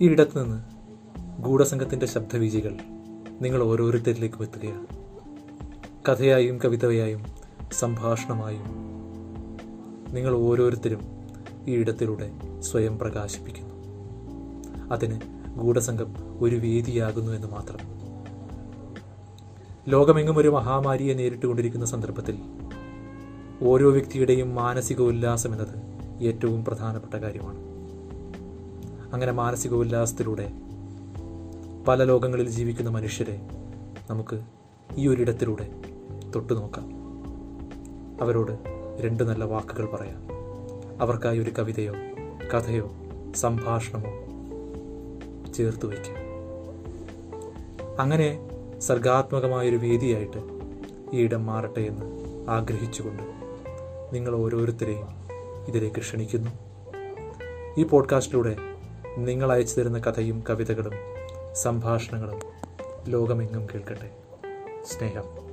ഈ ഇടത്ത് നിന്ന് ഗൂഢസംഘത്തിന്റെ ശബ്ദവീചികൾ നിങ്ങൾ ഓരോരുത്തരിലേക്കും എത്തുകയാണ്. കഥയായും കവിതയായും സംഭാഷണമായും നിങ്ങൾ ഓരോരുത്തരും ഈ ഇടത്തിലൂടെ സ്വയം പ്രകാശിപ്പിക്കുന്നു. അതിന് ഗൂഢസംഘം ഒരു വേദിയാകുന്നു എന്ന് മാത്രം. ലോകമെങ്ങും ഒരു മഹാമാരിയെ നേരിട്ടുകൊണ്ടിരിക്കുന്ന സന്ദർഭത്തിൽ ഓരോ വ്യക്തിയുടെയും മാനസിക ഉല്ലാസം എന്നത് ഏറ്റവും പ്രധാനപ്പെട്ട കാര്യമാണ്. അങ്ങനെ മാനസിക ഉല്ലാസത്തിലൂടെ പല ലോകങ്ങളിൽ ജീവിക്കുന്ന മനുഷ്യരെ നമുക്ക് ഈ ഒരിടത്തിലൂടെ തൊട്ടു നോക്കാം. അവരോട് രണ്ട് നല്ല വാക്കുകൾ പറയാം. അവർക്കായി ഒരു കവിതയോ കഥയോ സംഭാഷണമോ ചേർത്ത് വയ്ക്കാം. അങ്ങനെ സർഗാത്മകമായൊരു വേദിയായിട്ട് ഈ ഇടം മാറട്ടെ എന്ന് ആഗ്രഹിച്ചുകൊണ്ട് നിങ്ങൾ ഓരോരുത്തരെയും ഇതിലേക്ക് ക്ഷണിക്കുന്നു. ഈ പോഡ്കാസ്റ്റിലൂടെ നിങ്ങൾ അയച്ചു തരുന്ന കഥയും കവിതകളും സംഭാഷണങ്ങളും ലോകമെങ്ങും കേൾക്കട്ടെ. സ്നേഹം.